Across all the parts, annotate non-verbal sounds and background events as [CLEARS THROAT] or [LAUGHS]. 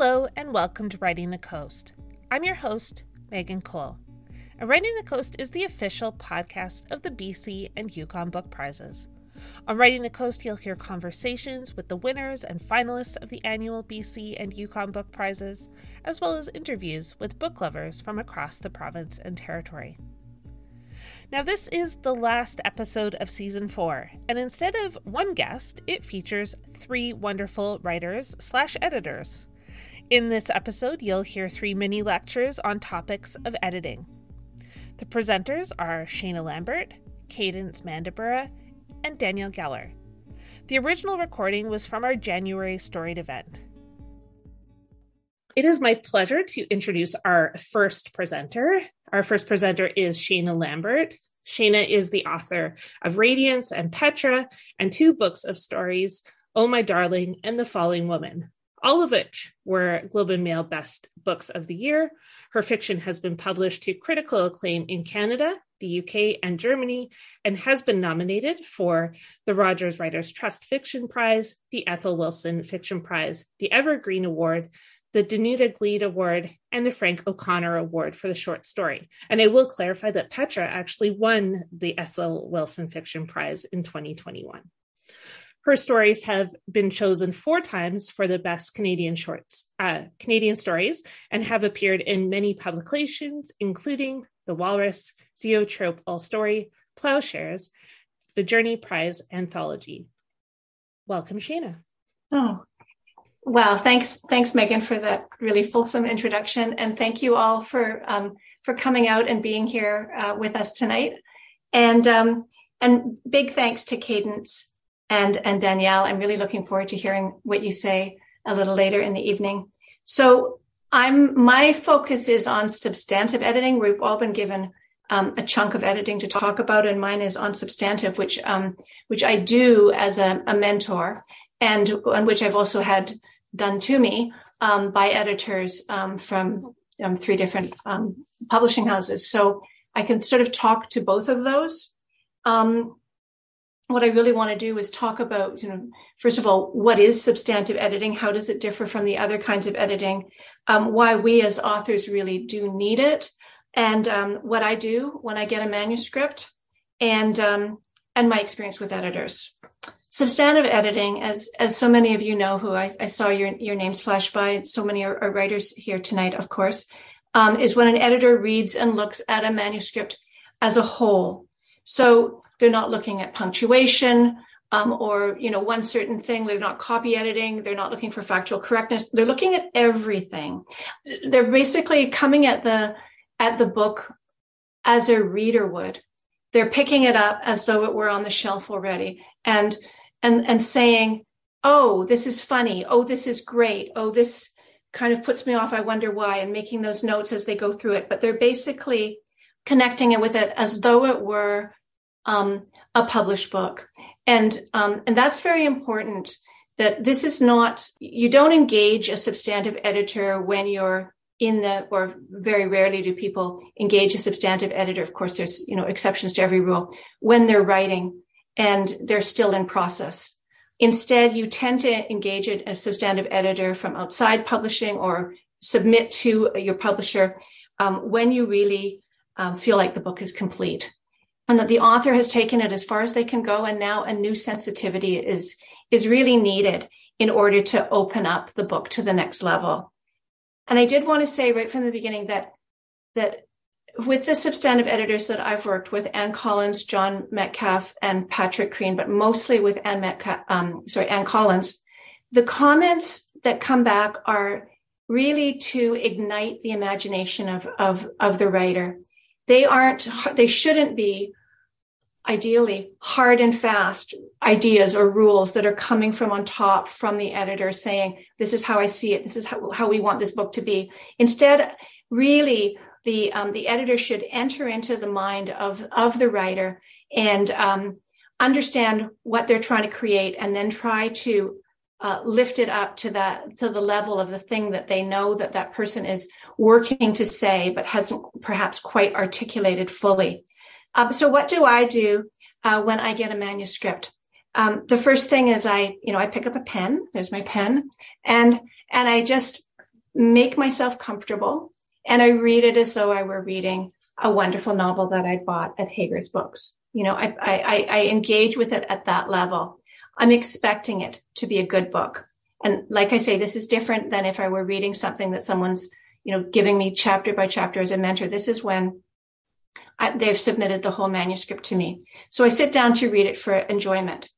Hello, and welcome to Writing the Coast. I'm your host, Megan Cole. And Writing the Coast is the official podcast of the BC and Yukon Book Prizes. On Writing the Coast, you'll hear conversations with the winners and finalists of the annual BC and Yukon Book Prizes, as well as interviews with book lovers from across the province and territory. Now, this is the last episode of season four, and instead of one guest, it features three wonderful writers slash editors. In this episode, you'll hear three mini lectures on topics of editing. The presenters are Shaena Lambert, Cadence Mandybura, and Danielle Geller. The original recording was from our January storied event. It is my pleasure to introduce our first presenter. Our first presenter is Shaena Lambert. Shaena is the author of Radiance and Petra and two books of stories, Oh My Darling and The Falling Woman, all of which were Globe and Mail Best Books of the Year. Her fiction has been published to critical acclaim in Canada, the UK, and Germany, and has been nominated for the Rogers Writers Trust Fiction Prize, the Ethel Wilson Fiction Prize, the Evergreen Award, the Danuta Gleed Award, and the Frank O'Connor Award for the short story. And I will clarify that Petra actually won the Ethel Wilson Fiction Prize in 2021. Her stories have been chosen four times for the best Canadian shorts, uh, Canadian stories, and have appeared in many publications, including The Walrus, Zoetrope All Story, Ploughshares, the Journey Prize Anthology. Welcome, Shaena. Oh, Wow, thanks, thanks, Megan, for that really fulsome introduction, and thank you all for um, for coming out and being here uh, with us tonight. And um, and big thanks to Cadence and and Danielle. I'm really looking forward to hearing what you say a little later in the evening. So I'm my focus is on substantive editing. We've all been given um, a chunk of editing to talk about, and mine is on substantive, which um, which I do as a, a mentor, and on which I've also had done to me um, by editors um, from um, three different um, publishing houses. So I can sort of talk to both of those. Um, what I really want to do is talk about, you know, first of all, what is substantive editing? How does it differ from the other kinds of editing? Um, why we as authors really do need it, and what I do when I get a manuscript, and and my experience with editors substantive editing, as as so many of you know, who I, I saw your your names flash by, so many are, are writers here tonight, of course, um, is when an editor reads and looks at a manuscript as a whole. So they're not looking at punctuation um, or you know one certain thing. They're not copy editing. They're not looking for factual correctness. They're looking at everything. They're basically coming at the at the book as a reader would. They're picking it up as though it were on the shelf already. And and and saying, "Oh, this is funny. Oh, this is great. Oh, this kind of puts me off. I wonder why." And making those notes as they go through it. But they're basically connecting it with it as though it were um, a published book, and um, and that's very important. That this is not you don't engage a substantive editor when you're in the or very rarely do people engage a substantive editor of course there's you know exceptions to every rule when they're writing and they're still in process. Instead, you tend to engage a substantive editor from outside publishing or submit to your publisher um, when you really um, feel like the book is complete and that the author has taken it as far as they can go and now a new sensitivity is is really needed in order to open up the book to the next level and i did want to say right from the beginning that that with the substantive editors that I've worked with, Anne Collins, John Metcalf, and Patrick Crean, but mostly with Anne Metcalf, um, sorry, Anne Collins, the comments that come back are really to ignite the imagination of, of, of the writer. They aren't, they shouldn't be ideally hard and fast ideas or rules that are coming from on top from the editor saying, this is how I see it. This is how, how we want this book to be. Instead, really the um, the editor should enter into the mind of of the writer and um, understand what they're trying to create, and then try to uh, lift it up to that to the level of the thing that they know that that person is working to say, but hasn't perhaps quite articulated fully. Um, so, what do I do uh, when I get a manuscript? Um, the first thing is I, you know, I pick up a pen. There's my pen, and and I just make myself comfortable and I read it as though I were reading a wonderful novel that I'd bought at Hager's Books. You know, I, I, I engage with it at that level. I'm expecting it to be a good book. And like I say, this is different than if I were reading something that someone's, you know, giving me chapter by chapter as a mentor. This is when They've submitted the whole manuscript to me. So I sit down to read it for enjoyment.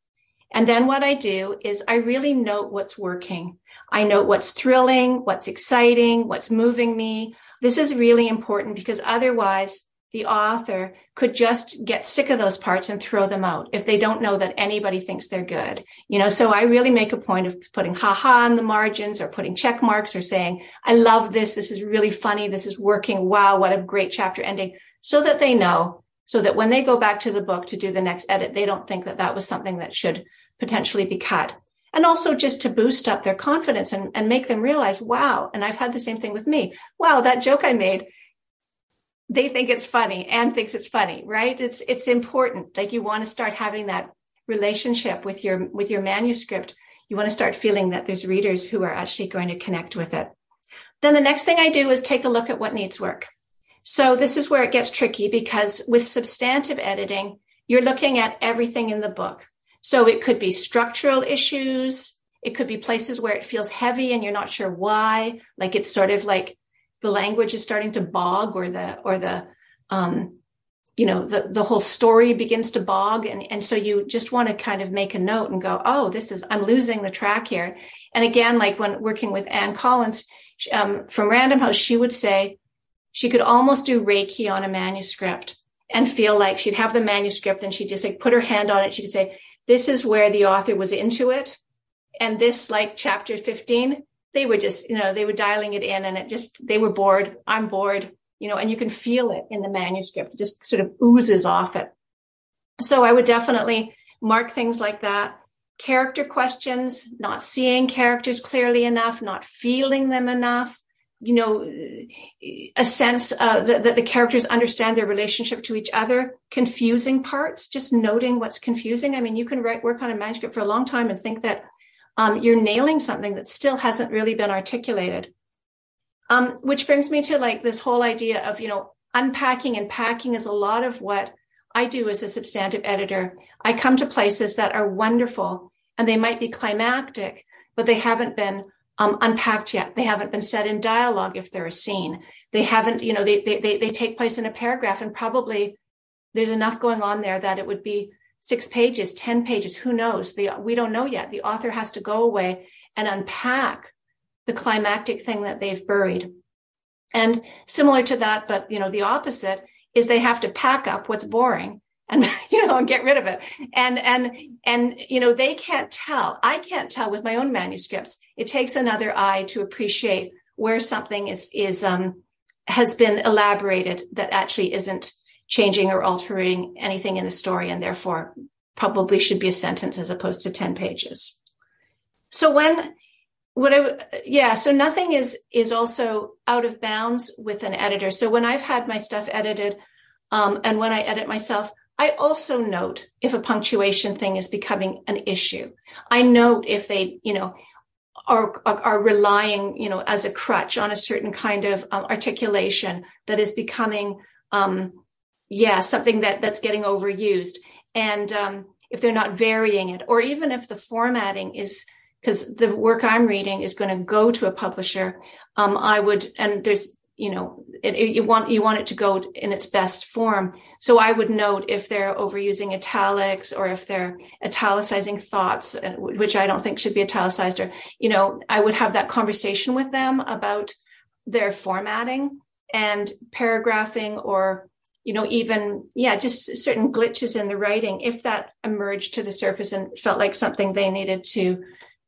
And then what I do is I really note what's working. I note what's thrilling, what's exciting, what's moving me. This is really important because otherwise the author could just get sick of those parts and throw them out if they don't know that anybody thinks they're good. You know, so I really make a point of putting haha in the margins or putting check marks or saying, I love this. This is really funny. This is working. Wow. What a great chapter ending so that they know so that when they go back to the book to do the next edit, they don't think that that was something that should potentially be cut. And also just to boost up their confidence and, and make them realize, wow. And I've had the same thing with me. Wow, that joke I made, they think it's funny and thinks it's funny, right? It's, it's important. Like you want to start having that relationship with your, with your manuscript. You want to start feeling that there's readers who are actually going to connect with it. Then the next thing I do is take a look at what needs work. So this is where it gets tricky because with substantive editing, you're looking at everything in the book. So it could be structural issues. It could be places where it feels heavy and you're not sure why. Like it's sort of like the language is starting to bog or the, or the, um, you know, the, the whole story begins to bog. And, and so you just want to kind of make a note and go, Oh, this is, I'm losing the track here. And again, like when working with Anne Collins, um, from Random House, she would say, she could almost do Reiki on a manuscript and feel like she'd have the manuscript and she'd just like put her hand on it. She could say, this is where the author was into it. And this, like chapter 15, they were just, you know, they were dialing it in and it just, they were bored. I'm bored, you know, and you can feel it in the manuscript. It just sort of oozes off it. So I would definitely mark things like that. Character questions, not seeing characters clearly enough, not feeling them enough, you know, a sense uh, that, that, the characters understand their relationship to each other, confusing parts, just noting what's confusing. I mean, you can write, work on a manuscript for a long time and think that um, you're nailing something that still hasn't really been articulated. Um, which brings me to like this whole idea of, you know, unpacking and packing is a lot of what I do as a substantive editor. I come to places that are wonderful and they might be climactic, but they haven't been um, unpacked yet. They haven't been set in dialogue if they're a scene. They haven't, you know, they, they, they, they take place in a paragraph and probably there's enough going on there that it would be six pages, 10 pages. Who knows? The, we don't know yet. The author has to go away and unpack the climactic thing that they've buried. And similar to that, but you know, the opposite is they have to pack up what's boring and [LAUGHS] you know and get rid of it. And and and you know they can't tell. I can't tell with my own manuscripts. It takes another eye to appreciate where something is is um has been elaborated that actually isn't changing or altering anything in the story and therefore probably should be a sentence as opposed to 10 pages. So when what I, yeah, so nothing is, is also out of bounds with an editor. So when I've had my stuff edited, um, and when I edit myself, I also note if a punctuation thing is becoming an issue. I note if they, you know, are, are relying, you know, as a crutch on a certain kind of um, articulation that is becoming, um, yeah, something that that's getting overused. And um, if they're not varying it, or even if the formatting is, because the work I'm reading is going to go to a publisher, um, I would, and there's you know it, it, you want you want it to go in its best form. So i would note if they're overusing italics or if they're italicizing thoughts uh, which i don't think should be italicized or you know i would have that conversation with them about their formatting and paragraphing or you know even yeah just certain glitches in the writing if that emerged to the surface and felt like something they needed to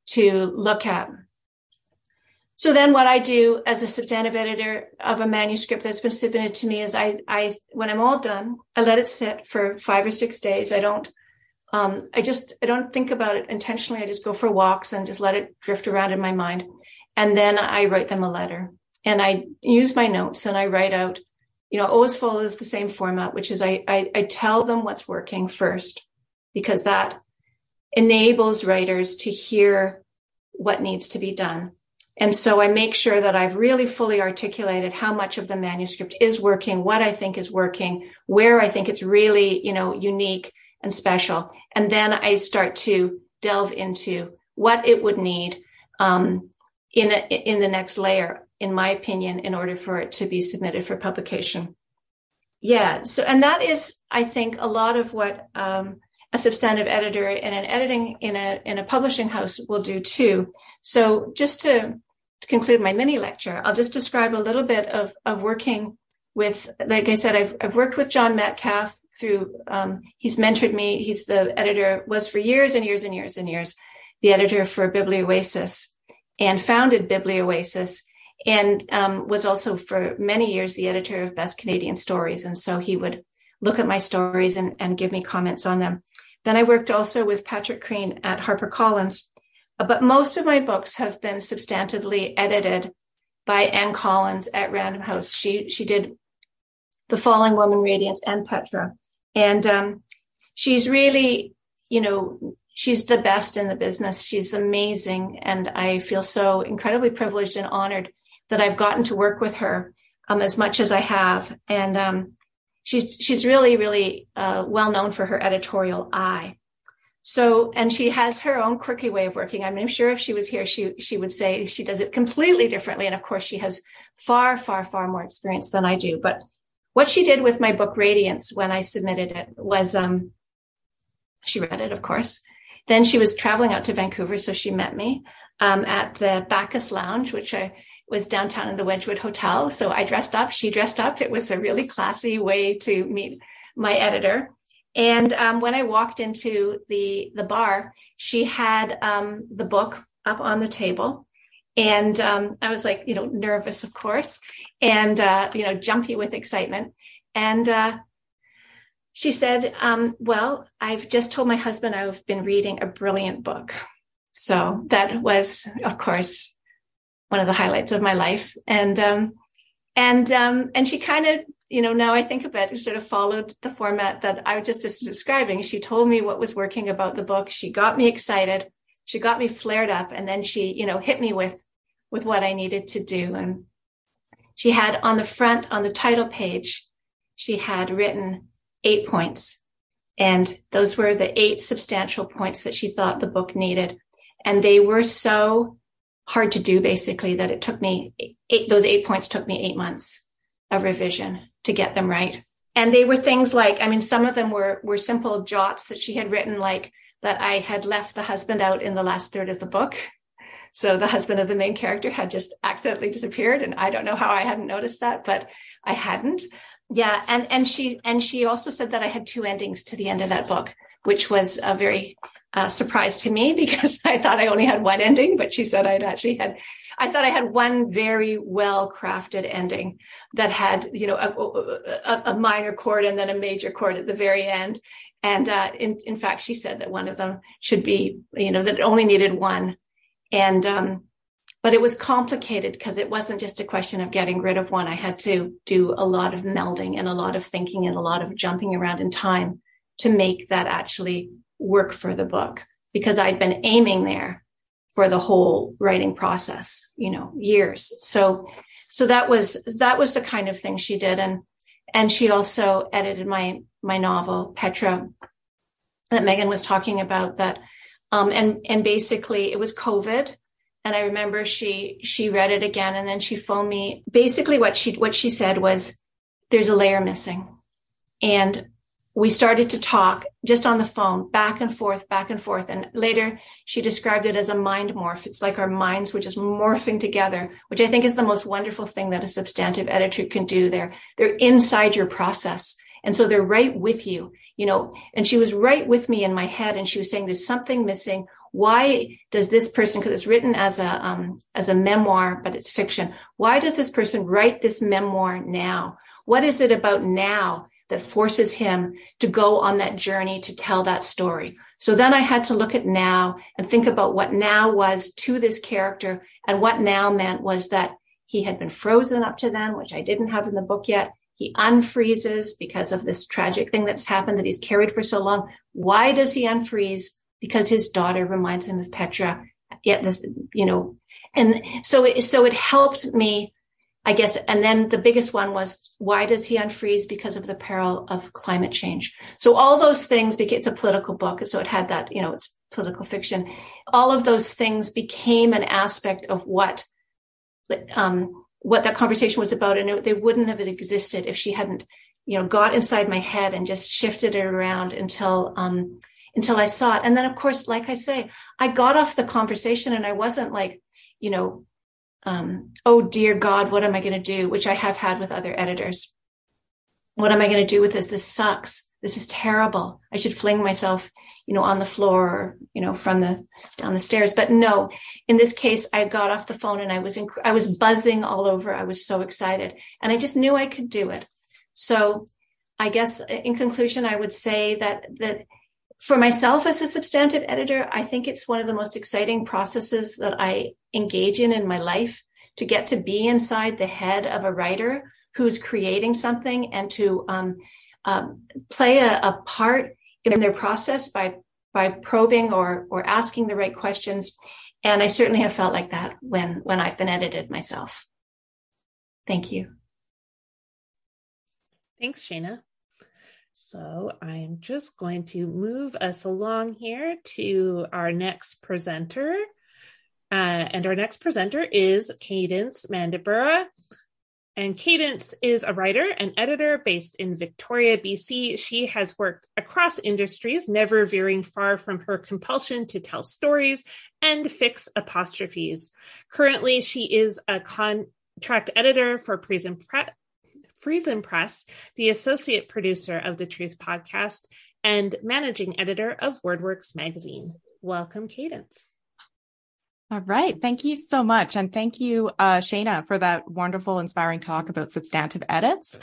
to look at so then what I do as a substantive editor of a manuscript that's been submitted to me is I, I, when I'm all done, I let it sit for five or six days. I don't, um, I just, I don't think about it intentionally. I just go for walks and just let it drift around in my mind. And then I write them a letter and I use my notes and I write out, you know, always follows the same format, which is I, I, I tell them what's working first because that enables writers to hear what needs to be done And so I make sure that I've really fully articulated how much of the manuscript is working, what I think is working, where I think it's really, you know, unique and special. And then I start to delve into what it would need um, in a, in the next layer, in my opinion, in order for it to be submitted for publication. Yeah. So, and that is, I think, a lot of what um, a substantive editor in an editing in a in a publishing house will do too. So, just to, to conclude my mini lecture, I'll just describe a little bit of of working with, like I said, I've I've worked with John Metcalf through. Um, he's mentored me. He's the editor was for years and years and years and years the editor for Biblioasis and founded Biblioasis and um, was also for many years the editor of Best Canadian Stories. And so he would look at my stories and, and give me comments on them. Then I worked also with Patrick Crean at HarperCollins. Uh, but most of my books have been substantively edited by Anne Collins at Random House. She she did The Falling Woman, Radiance, and Petra, and um, she's really, you know, she's the best in the business. She's amazing. And I feel so incredibly privileged and honored that I've gotten to work with her um, as much as I have. And um, she's she's really, really uh, well known for her editorial eye. So, and she has her own quirky way of working. I'm sure if she was here, she she would say she does it completely differently. And of course, she has far, far, far more experience than I do. But what she did with my book Radiance when I submitted it was um, she read it, of course, then she was traveling out to Vancouver, so she met me um, at the Bacchus Lounge, which I was downtown in the Wedgewood Hotel. So I dressed up, she dressed up. It was a really classy way to meet my editor. And um, when I walked into the the bar, she had um, the book up on the table, and um, I was like, you know, nervous, of course, and uh, you know, jumpy with excitement. And uh, she said, um, Well, I've just told my husband I've been reading a brilliant book. So that was, of course, one of the highlights of my life. And, um, and, um, and she kind of, you know, now I think about it, sort of followed the format that I was just describing. She told me what was working about the book. She got me excited. She got me flared up and then she, you know, hit me with, with what I needed to do. And she had on the front, on the title page, she had written eight points. And those were the eight substantial points that she thought the book needed. And they were so hard to do basically that it took me eight, those eight points took me eight months of revision to get them right. And they were things like, I mean, some of them were, were simple jots that she had written, like that I had left the husband out in the last third of the book. So the husband of the main character had just accidentally disappeared. And I don't know how I hadn't noticed that, but I hadn't yeah and and she and she also said that i had two endings to the end of that book which was a very uh, surprise to me [LAUGHS] because i thought i only had one ending but she said i'd actually had i thought i had one very well crafted ending that had you know a, a, a, minor chord and then a major chord at the very end and uh, in, in fact she said that one of them should be you know that it only needed one and um, but it was complicated because it wasn't just a question of getting rid of one. I had to do a lot of melding and a lot of thinking and a lot of jumping around in time to make that actually work for the book because I'd been aiming there for the whole writing process, you know, years. So, so that was, that was the kind of thing she did. And, and she also edited my, my novel, Petra, that Megan was talking about that. Um, and, and basically it was COVID and I remember she she read it again and then she phoned me. Basically what she what she said was there's a layer missing. And we started to talk just on the phone, back and forth, back and forth. And later she described it as a mind morph. It's like our minds were just morphing together, which I think is the most wonderful thing that a substantive editor can do. They're, they're inside your process. And so they're right with you, you know, and she was right with me in my head. And she was saying, there's something missing why does this person because it's written as a um, as a memoir but it's fiction why does this person write this memoir now what is it about now that forces him to go on that journey to tell that story. So then i had to look at now and think about what now was to this character and what now meant was that he had been frozen up to then which i didn't have in the book yet. He unfreezes because of this tragic thing that's happened that he's carried for so long. Why does he unfreeze? Because his daughter reminds him of Petra. Yet this, you know, And so, it, so it helped me, I guess. And then the biggest one was, why does he unfreeze? Because of the peril of climate change. So all those things, because it's a political book. So it had that, you know, it's political fiction. All of those things became an aspect of what, um, what that conversation was about. And it, they wouldn't have existed if she hadn't, you know, got inside my head and just shifted it around until, um, until I saw it. And then, of course, like I say, I got off the conversation and I wasn't like, you know, um, oh dear God, what am I going to do? Which I have had with other editors. What am I going to do with this? This sucks. This is terrible. I should fling myself, you know, on the floor or, you know, from the down the stairs. But no, in this case, I got off the phone and I was, inc- I was buzzing all over. I was so excited and I just knew I could do it. So I guess in conclusion, I would say that, that for myself as a substantive editor, I think it's one of the most exciting processes that I engage in in my life to get to be inside the head of a writer who's creating something and to um, um, play a, a, part in their process by by probing or or asking the right questions. And I certainly have felt like that when when I've been edited myself. Thank you. Thanks, Shaena. So I'm just going to move us along here to our next presenter. Uh, and our next presenter is Cadence Mandybura. And Cadence is a writer and editor based in Victoria, BC. She has worked across industries, never veering far from her compulsion to tell stories and fix apostrophes. Currently, she is a contract editor for Prison Friesen Press, the associate producer of the Truth podcast, and managing editor of WordWorks magazine. Welcome, Cadence. All right. Thank you so much. And thank you, uh, Shaena, for that wonderful, inspiring talk about substantive edits.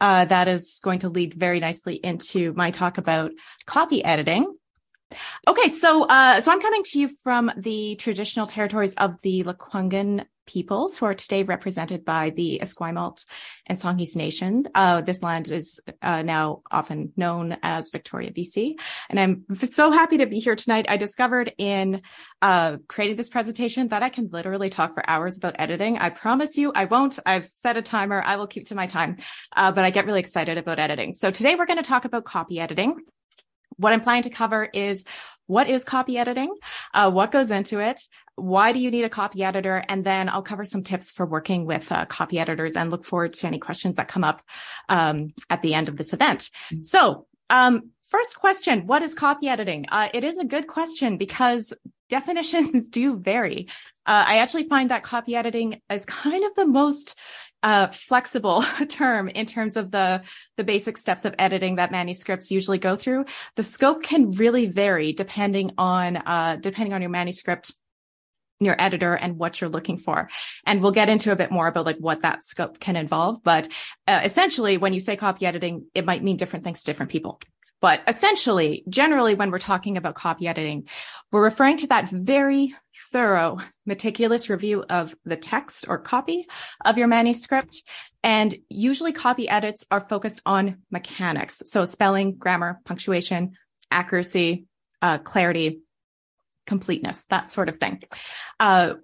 Uh, that is going to lead very nicely into my talk about copy editing. Okay, so uh, so I'm coming to you from the traditional territories of the Lekwungen peoples who are today represented by the Esquimalt and Songhees Nation. Uh, this land is uh, now often known as Victoria, BC. And I'm so happy to be here tonight. I discovered in uh, creating this presentation that I can literally talk for hours about editing. I promise you I won't. I've set a timer. I will keep to my time. Uh, but I get really excited about editing. So today we're going to talk about copy editing. What I'm planning to cover is what is copy editing? Uh, what goes into it? Why do you need a copy editor? And then I'll cover some tips for working with uh, copy editors and look forward to any questions that come up um, at the end of this event. Mm-hmm. So, um, first question, what is copy editing? Uh, it is a good question because definitions [LAUGHS] do vary. Uh, I actually find that copy editing is kind of the most uh, flexible [LAUGHS] term in terms of the the basic steps of editing that manuscripts usually go through. The scope can really vary depending on uh, depending on your manuscript your editor and what you're looking for. And we'll get into a bit more about like what that scope can involve. But uh, essentially, when you say copy editing, it might mean different things to different people. But essentially, generally, when we're talking about copy editing, we're referring to that very thorough, meticulous review of the text or copy of your manuscript. And usually copy edits are focused on mechanics. So spelling, grammar, punctuation, accuracy, uh, clarity, completeness, that sort of thing. Uh,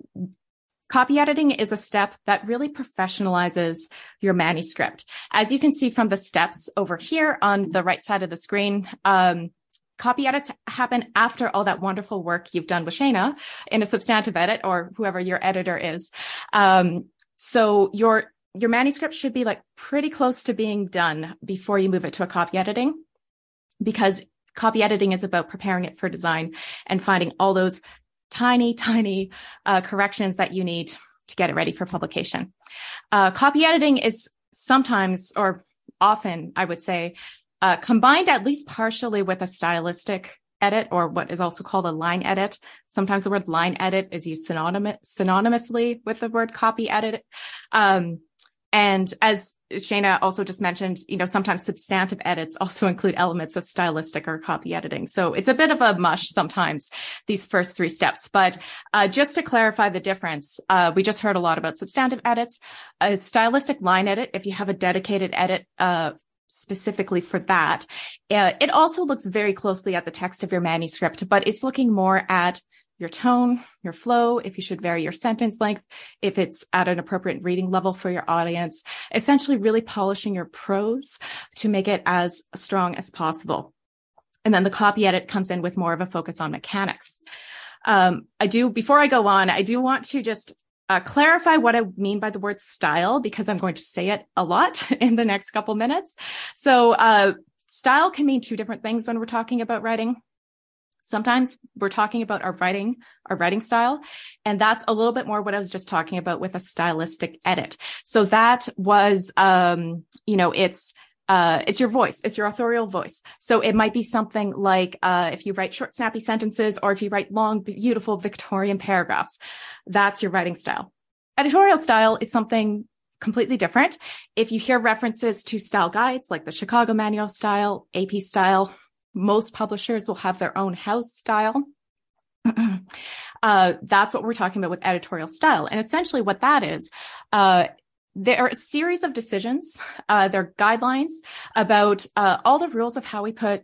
Copy editing is a step that really professionalizes your manuscript. As you can see from the steps over here on the right side of the screen, um, copy edits happen after all that wonderful work you've done with Shaena in a substantive edit or whoever your editor is. Um, so your your manuscript should be like pretty close to being done before you move it to a copy editing because copy editing is about preparing it for design and finding all those tiny, tiny uh, corrections that you need to get it ready for publication. Uh, copy editing is sometimes or often, I would say, uh, combined at least partially with a stylistic edit or what is also called a line edit. Sometimes the word line edit is used synonymous, synonymously with the word copy edit. Um, and as Shaena also just mentioned, you know, sometimes substantive edits also [LAUGHS] include elements of stylistic or copy editing. So it's a bit of a mush sometimes, these first three steps. But uh, just to clarify the difference, uh, we just heard a lot about substantive edits. A stylistic line edit, if you have a dedicated edit, uh, specifically for that. Uh, it also looks very closely at the text of your manuscript, but it's looking more at your tone, your flow, if you should vary your sentence length, if it's at an appropriate reading level for your audience, essentially really polishing your prose to make it as strong as possible. And then the copy edit comes in with more of a focus on mechanics. Um, I do, before I go on, I do want to just uh, clarify what I mean by the word style because I'm going to say it a lot [LAUGHS] in the next couple minutes. So, uh, style can mean two different things when we're talking about writing. Sometimes we're talking about our writing, our writing style. And that's a little bit more what I was just talking about with a stylistic edit. So that was, um, you know, it's, uh, it's your voice. It's your authorial voice. So it might be something like, uh, if you write short, snappy sentences or if you write long, beautiful Victorian paragraphs, that's your writing style. Editorial style is something completely different. If you hear references to style guides like the Chicago Manual style, AP style, most publishers will have their own house style. [CLEARS THROAT] uh, that's what we're talking about with editorial style. And essentially what that is, uh, there are a series of decisions, uh, there are guidelines about uh, all the rules of how we put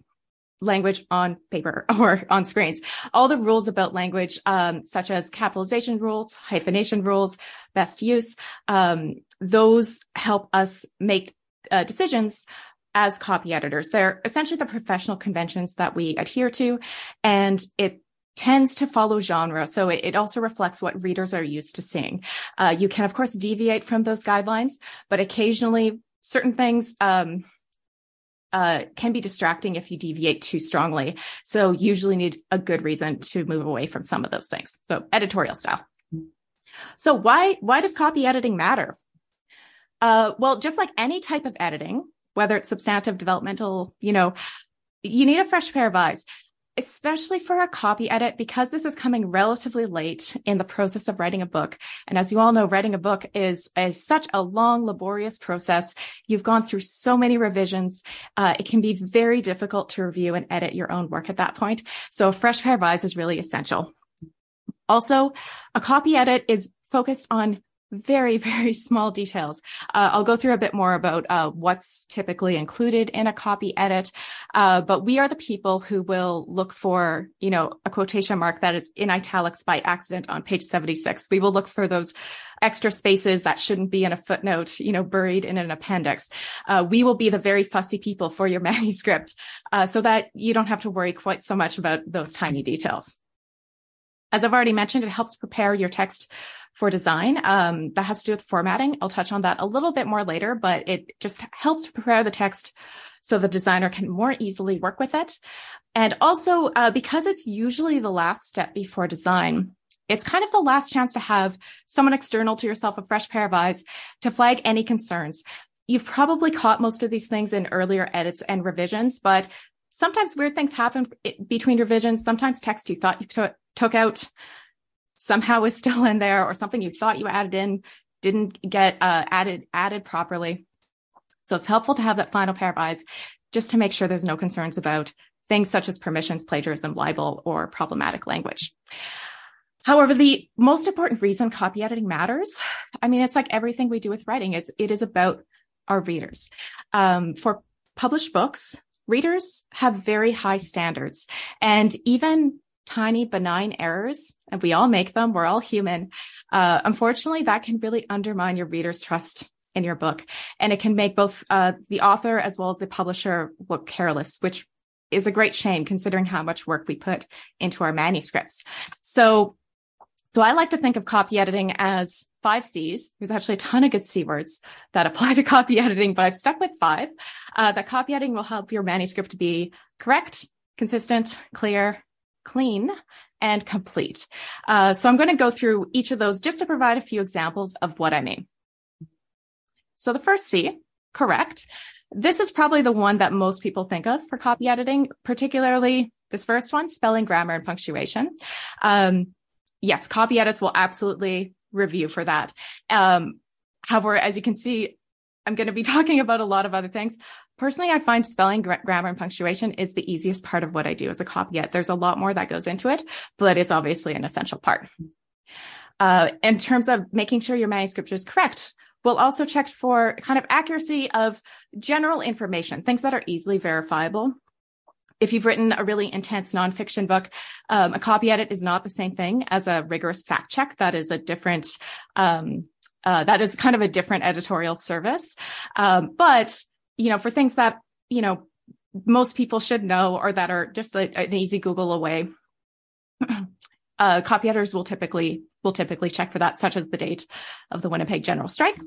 language on paper [LAUGHS] or on screens. All the rules about language, um, such as capitalization rules, hyphenation rules, best use, um, those help us make uh, decisions as copy editors. They're essentially the professional conventions that we adhere to, and it tends to follow genre. So it, it, also reflects what readers are used to seeing. Uh, you can, of course, deviate from those guidelines, but occasionally certain things, um, uh, can be distracting if you deviate too strongly. So usually need a good reason to move away from some of those things. So editorial style. So why, why does copy editing matter? Uh, well, just like any type of editing, whether it's substantive, developmental, you know, you need a fresh pair of eyes especially for a copy edit, because this is coming relatively late in the process of writing a book. And as you all know, writing a book is, is such a long, laborious process. You've gone through so many revisions. Uh, it can be very difficult to review and edit your own work at that point. So a fresh pair of eyes is really essential. Also, a copy edit is focused on very, [LAUGHS] very small details. Uh, I'll go through a bit more about uh, what's typically included in a copy edit, uh, but we are the people who will look for, you know, a quotation mark that is in italics by accident on page 76. We will look for those extra spaces that shouldn't be in a footnote, you know, buried in an appendix. Uh, we will be the very fussy people for your [LAUGHS] manuscript uh, so that you don't have to worry quite so much about those tiny details. As I've already mentioned, it helps prepare your text for design. Um, that has to do with formatting. I'll touch on that a little bit more later, but it just helps prepare the text so the designer can more easily work with it. And also, uh, because it's usually the last step before design, it's kind of the last chance to have someone external to yourself, a fresh pair of eyes to flag any concerns. You've probably caught most of these things in earlier edits and revisions, but sometimes weird things happen between revisions. Sometimes text you thought you t- took out somehow is still in there or something you thought you added in didn't get uh, added added properly. So it's helpful to have that final pair of eyes just to make sure there's no concerns about things such as permissions, plagiarism, libel, or problematic language. However, the most important reason copy editing matters, I mean, it's like everything we do with writing. It's, it is about our readers. Um, for published books, readers have very high standards and even tiny benign errors and we all make them we're all human uh, unfortunately that can really undermine your readers trust in your book. And it can make both uh, the author as well as the publisher look careless which is a great shame considering how much work we put into our manuscripts. So so I like to think of copy editing as five C's. There's actually a ton of good C words that apply to copy editing, but I've stuck with five. Uh, that copy editing will help your manuscript to be correct, consistent, clear, clean, and complete. Uh, so I'm going to go through each of those just to provide a few examples of what I mean. So the first C, correct. This is probably the one that most people think of for copy editing, particularly this first one, spelling, grammar, and punctuation. Um, yes, copy edits will absolutely review for that. Um, however, as you can see, I'm going to be [LAUGHS] talking about a lot of other things. Personally, I find spelling, gra- grammar, and punctuation is the easiest part of what I do as a copy edit. There's a lot more that goes into it, but it's obviously an essential part. Uh, in terms of making sure your manuscript is correct, we'll also check for kind of accuracy of general information, things that are easily verifiable. If you've written a really intense nonfiction book, um, a copy edit is not the same thing as a rigorous fact check. That is a different, um, uh, that is kind of a different editorial service. Um, but, you know, for things that, you know, most people should know or that are just a, an easy Google away, [CLEARS THROAT] uh, copy editors will typically, will typically check for that, such as the date of the Winnipeg General Strike.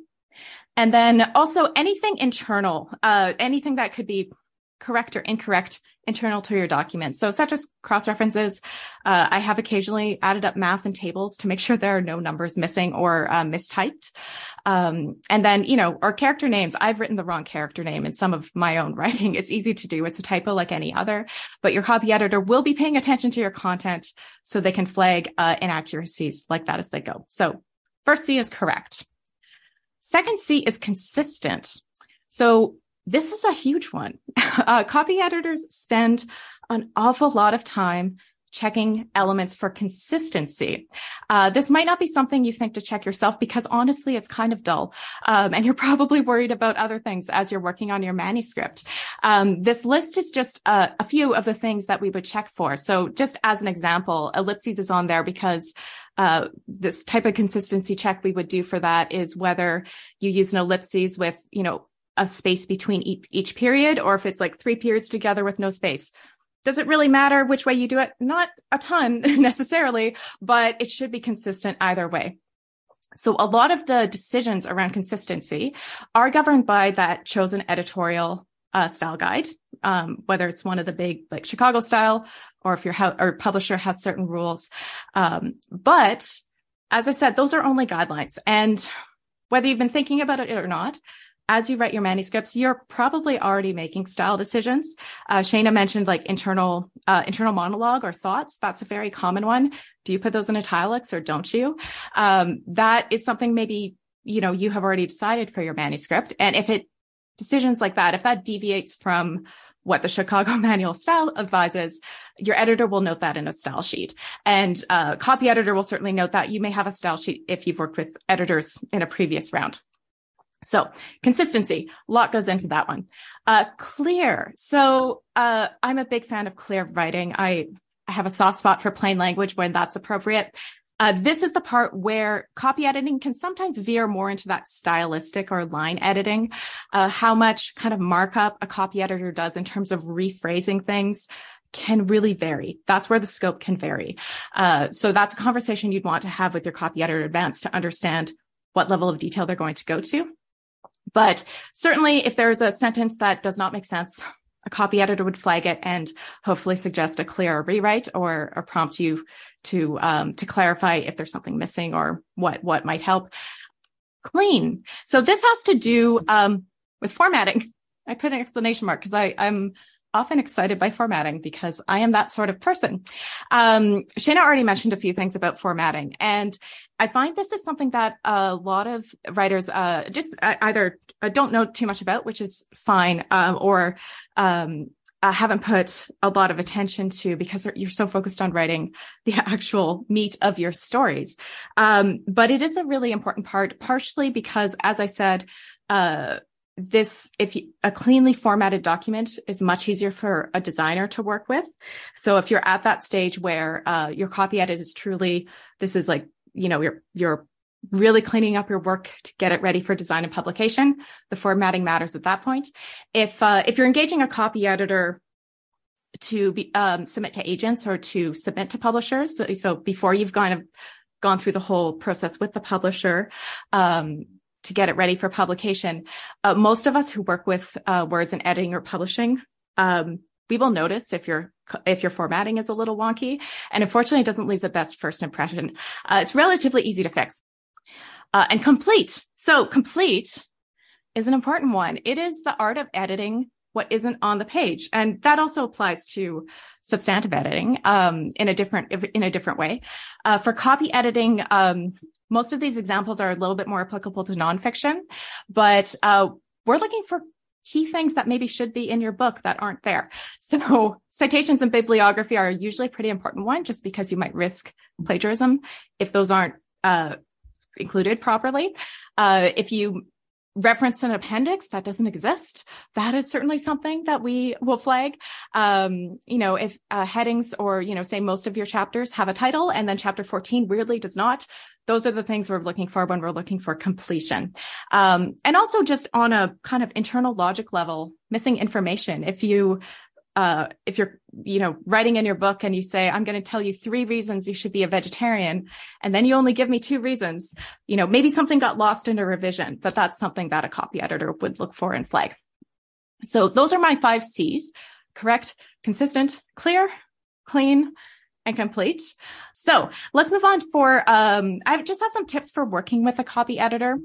And then also anything internal, uh, anything that could be correct or incorrect internal to your document. So such as cross references, uh, I have occasionally added up math and tables to make [LAUGHS] sure there are no numbers missing or uh, mistyped. Um, and then, you know, our character names, I've written the wrong character name in some of my own [LAUGHS] writing. It's easy to do. It's a typo like any other, but your copy editor will be paying attention to your content so they can flag uh, inaccuracies like that as they go. So first C is correct. Second C is consistent. So this is a huge one. [LAUGHS] Uh, copy editors spend an awful lot of time checking elements for consistency. Uh, this might not be something you think to check yourself because honestly, it's kind of dull. Um, and you're [LAUGHS] probably worried about other things as you're working on your manuscript. Um, this list is just a few of the things that we would check for. So just as an example, ellipses is on there because uh, this type of consistency check we would do for that is whether you use an ellipses with, you know, a space between each, each period or if it's like three periods together with no space. Does it really matter which way you do it? Not a ton [LAUGHS] necessarily, but it should be consistent either way. So a lot of the decisions around consistency are governed by that chosen editorial uh, style guide, um, whether it's one of the big like Chicago style or if your or publisher has certain rules. Um, but as I said, those are only guidelines. And whether you've been thinking about it or not, as you write your manuscripts, you're probably already making style decisions. Uh, Shaena mentioned like internal, uh, internal monologue or thoughts. That's a very common one. Do you put those in italics or don't you? Um, that is something maybe, you know, you have already decided for your manuscript. And if it decisions like that, if that deviates from what the Chicago [LAUGHS] Manual Style advises, your editor will note that in a style sheet. And uh, copy editor will certainly note that. You may have a style sheet if you've worked with editors in a previous round. So consistency, a lot goes into that one. Uh, clear. So, uh, I'm a big fan of clear writing. I, I have a soft spot for plain language when that's appropriate. Uh, this is the part where copy editing can sometimes veer more into that stylistic or line editing. Uh, how much kind of markup a copy editor does in terms of rephrasing things can really vary. That's where the scope can vary. Uh, so that's a conversation you'd want to have with your copy editor advance to understand what level of detail they're going to go to. But certainly if there's a sentence that does not make sense, a copy editor would flag it and hopefully suggest a clear rewrite or, or prompt you to um, to clarify if there's something missing or what what might help. Clean. So this has to do um, with formatting. I put an explanation mark because I I'm often excited by formatting because I am that sort of person. Um, Shaena already mentioned a few things about formatting, and I find this is something that a lot of writers uh, just uh, either uh, don't know too much about, which is fine, um, or um, uh, haven't put a lot of attention to because you're so focused on writing the [LAUGHS] actual meat of your stories. Um, but it is a really important part, partially because, as I said, uh, this, if you, a cleanly formatted document is much easier for a designer to work with. So if you're at that stage where, uh, your copy edit is truly, this is like, you know, you're, you're really cleaning up your work to get it ready for design and publication. The formatting matters at that point. If, uh, if you're engaging a copy editor to be, um, submit to agents or to submit to publishers. So, so before you've gone, gone through the whole process with the publisher, um, to get it ready for publication. Uh, most of us who work with uh, words and editing or publishing, um, we will notice if your if your formatting is a little wonky, and unfortunately, it doesn't leave the best first impression. Uh, it's relatively easy to fix. Uh, and complete. So complete is an important one. It is the art of editing what isn't on the page, and that also applies to substantive editing um, in a different in a different way. Uh, for copy editing, um, most of these examples are a little bit more applicable to nonfiction, but uh, we're looking for key things that maybe should be in your book that aren't there. [LAUGHS] So citations and bibliography are usually a pretty important one just because you might risk plagiarism if those aren't uh, included properly. Uh, if you reference an appendix that doesn't exist that is certainly something that we will flag. Um, you know if uh, headings or you know say most of your chapters have a title and then chapter 14 weirdly does not those are the things we're looking for when we're looking for completion. Um, and also just on a kind of internal logic level missing information. If you uh, if you're, you know, writing in your book and you say, I'm going to tell you three reasons you should be a vegetarian, and then you only give me two reasons, you know, maybe something got lost in a revision, but that's something that a copy editor would look for and flag. So those are my five C's, correct, consistent, clear, clean, and complete. So let's move on for, um, I just have some tips for working with a copy editor.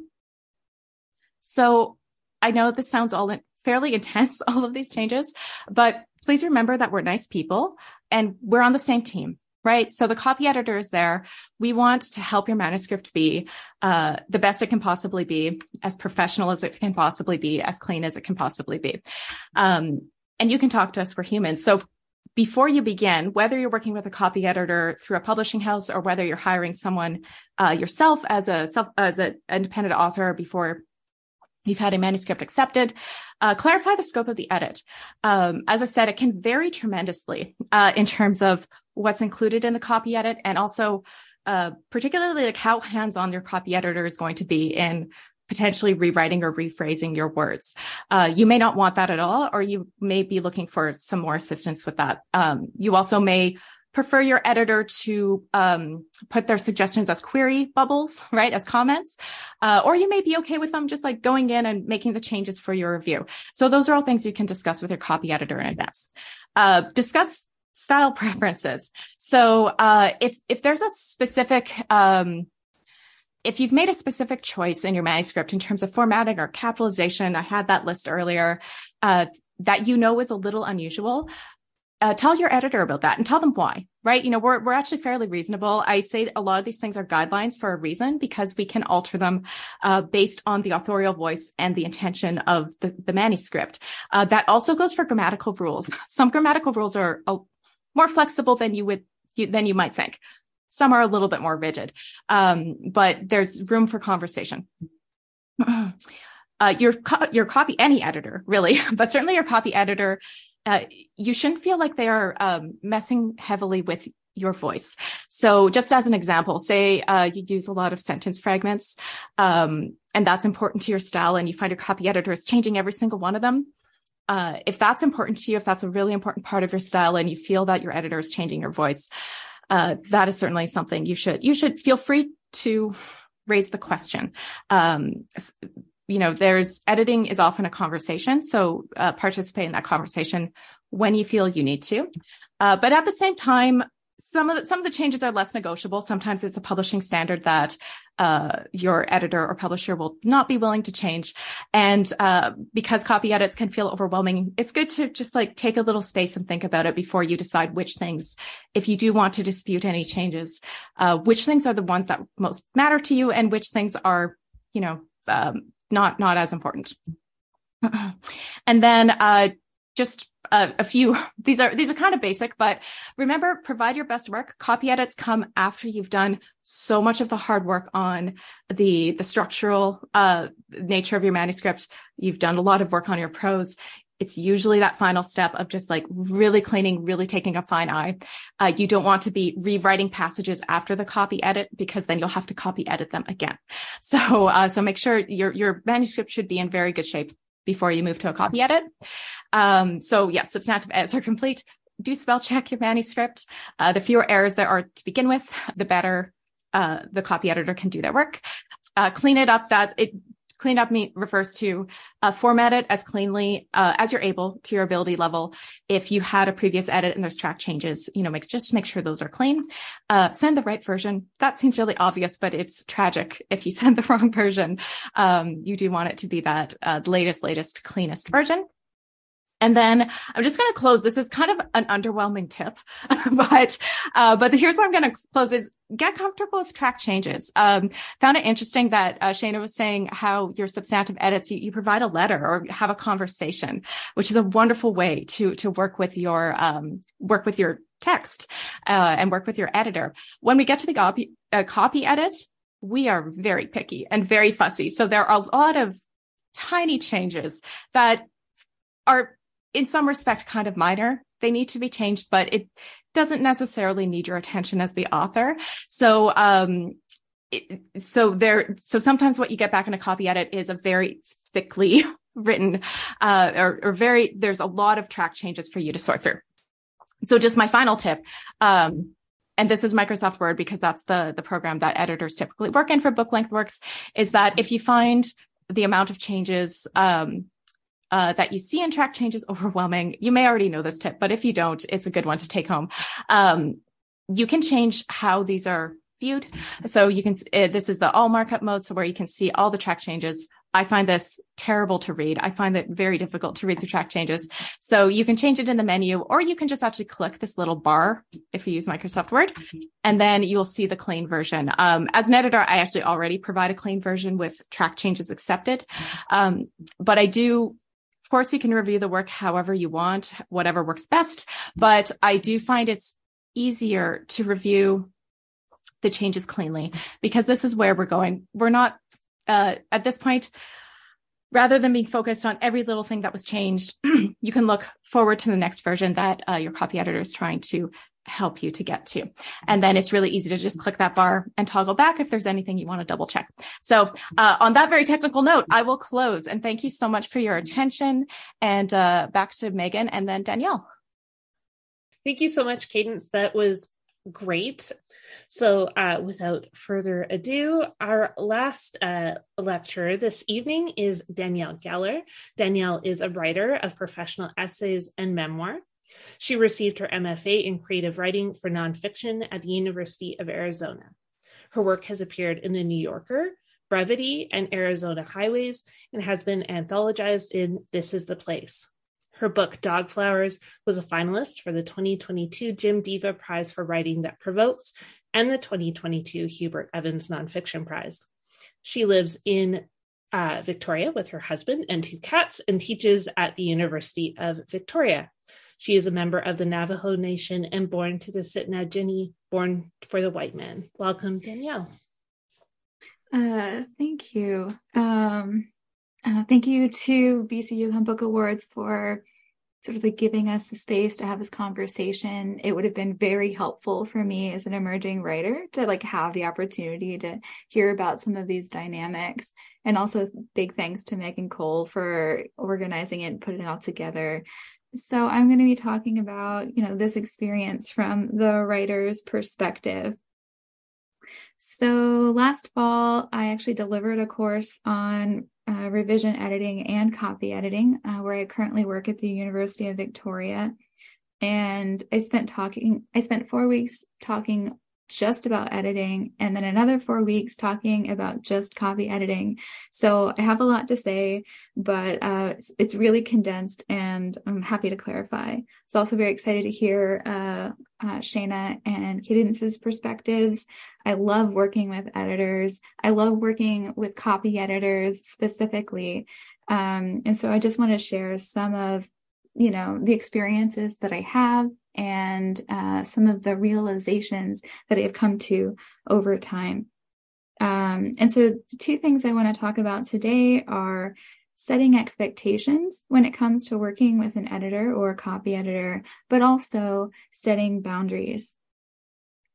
So I know this sounds all in- fairly [LAUGHS] intense, all of these changes, but please remember that we're nice people and we're on the same team right? So the copy editor is there. We want to help your manuscript be uh, the best it can possibly be, as professional as it can possibly be, as clean as it can possibly be. Um, and you can talk to us. for humans. So before you begin, whether you're working with a copy editor through a publishing house or whether you're hiring someone uh, yourself as a self as an independent author before you've had a manuscript accepted, uh, clarify the scope of the edit. Um, as I said, it can vary tremendously uh, in terms of what's included in the copy edit and also uh, particularly like how hands-on your copy editor is going to be in potentially rewriting or rephrasing your words. Uh, you may not want that at all, or you may be looking for some more assistance with that. Um, you also may prefer your editor to um, put their suggestions as query bubbles, right, as comments, uh, or you may be okay with them just like going in and making the changes for your review. So those are all things you can discuss with your copy editor in advance. Uh, discuss style preferences. So uh, if if there's a specific um, if you've made a specific choice in your manuscript in terms of formatting or capitalization, I had that list earlier, uh, that you know is a little unusual, uh, tell your editor about that and tell them why, right? You know, we're, we're actually fairly reasonable. I say a lot of these things are guidelines for a reason because we can alter them, uh, based on the authorial voice and the intention of the, the manuscript. Uh, that also goes for grammatical rules. Some grammatical rules are uh, more flexible than you would, you, than you might think. Some are a little bit more rigid. Um, but there's room for conversation. [CLEARS THROAT] Uh, your co- your copy any editor really, [LAUGHS] but certainly your copy editor uh, you shouldn't feel like they are um, messing heavily with your voice. So just as an example, say uh, you use a lot of sentence fragments, um, and that's important to your style, and you find your copy editor is changing every single one of them. Uh, if that's important to you, if that's a really important part of your style, and you feel that your editor is changing your voice, uh, that is certainly something you should you should feel free to raise the question. Um, you know, there's editing is often a conversation. So uh, participate in that conversation when you feel you need to. Uh, but at the same time, some of the, some of the changes are less negotiable. Sometimes it's a publishing standard that uh, your editor or publisher will not be willing to change. And uh, because copy edits can feel overwhelming, it's good to just like take a little space and think about it before you decide which things, if you do want to dispute any changes, uh, which things are the ones that most matter to you and which things are, you know, um, not not as important. and then uh, just a, a, few these are these are kind of basic but remember provide your best work. Copy edits come after you've done so much of the hard work on the the structural uh, nature of your manuscript. You've done a lot of work on your prose it's usually that final step of just like really cleaning, really taking a fine eye. Uh, you don't want to be rewriting passages after the copy edit because then you'll have to copy edit them again. [LAUGHS] So, uh, so make sure your, your manuscript should be in very good shape before you move to a copy edit. Um, so yes, yeah, substantive edits are complete. Do spell check your manuscript. Uh, the fewer errors there are to begin with, the better uh, the copy editor can do their work. Uh, clean it up. That it Clean up me refers to uh, format it as cleanly uh, as you're able to your ability level. If you had a previous edit and there's track changes, you know, make just make sure those are clean. Uh, send the right version. That seems really obvious, but it's tragic [LAUGHS] if you send the wrong version. Um, you do want it to be that uh, latest, latest, cleanest version. And then I'm just going to close. This is kind of an underwhelming tip, [LAUGHS] but, uh, but here's what I'm going to close is get comfortable with track changes. Um, found it interesting that, uh, Shaena was saying how your substantive edits, you, you, provide a letter or have a conversation, which is a wonderful way to, to work with your, um, work with your text, uh, and work with your editor. When we get to the copy, uh, copy edit, we are very picky and very fussy. So there are a lot of tiny changes that are in some respect kind of minor. They need to be changed, but it doesn't necessarily need your attention as the author. So, um, it, so there, so sometimes what you get back in a copy edit is a very thickly [LAUGHS] written, uh, or, or very, there's a lot of track changes for you to sort through. So just my final tip, um, and this is Microsoft Word because that's the, the program that editors typically work in for book length works, is that if you find the amount of changes, um, uh, that you see in track changes [LAUGHS] overwhelming, you may already know this tip, but if you don't, it's a good one to take home. Um, you can change how these are viewed. So you can, uh, this is the all markup mode. So where you can see all the track changes. I find this terrible to read. I find it very difficult to read the track changes. So you can change it in the menu or you can just actually click this little bar if you use Microsoft Word and then you'll see the clean version. Um, as an editor, I actually already provide a clean version with track changes accepted. Um, but I do of course, you can review the work however you want, whatever works best, but I do find it's easier to review the changes cleanly because this is where we're going. We're not uh, at this point. Rather than being focused on every little thing that was changed, [CLEARS THROAT] you can look forward to the next version that uh, your copy editor is trying to help you to get to. And then it's really easy to just click that bar and toggle back if there's anything you want to double check. So uh, on that very technical note, I will close and thank you so much for your attention and uh, back to Megan and then Danielle. Thank you so much, Cadence. That was great. So, uh, without further ado, our last uh, lecturer this evening is Danielle Geller. Danielle is a writer of professional essays and memoir. She received her MFA in creative writing for nonfiction at the University of Arizona. Her work has appeared in The New Yorker, Brevity, and Arizona Highways, and has been anthologized in This is the Place. Her book, Dog Flowers, was a finalist for the 2022 Jim Deva Prize for Writing That Provokes and the 2022 Hubert Evans Nonfiction Prize. She lives in uh, Victoria with her husband and two cats and teaches at the University of Victoria. She is a member of the Navajo Nation and born to the Sitnagini, born for the white man. Welcome, Danielle. Uh, thank you. Um, uh, thank you to BC Yukon Book Awards for sort of like giving us the space to have this conversation. It would have been very helpful for me as an emerging writer to like have the opportunity to hear about some of these dynamics. And also big thanks to Megan Cole for organizing it and putting it all together. So I'm going to be talking about, you know, this experience from the writer's perspective. So last fall, I actually delivered a course on uh, revision editing and copy editing, uh, where I currently work at the University of Victoria. And I spent talking, I spent four weeks talking just about editing and then another four weeks talking about just copy editing. So I have a lot to say, but uh, it's, it's, really condensed and I'm happy to clarify. So also very excited to hear uh, uh, Shaena and Cadence's perspectives. I love working with editors. I love working with copy editors specifically. Um, and so I just want to share some of you know the experiences that I have and uh, some of the realizations that I have come to over time. Um, and so, two things I want to talk about today are setting expectations when it comes to working with an editor or a copy editor, but also setting boundaries.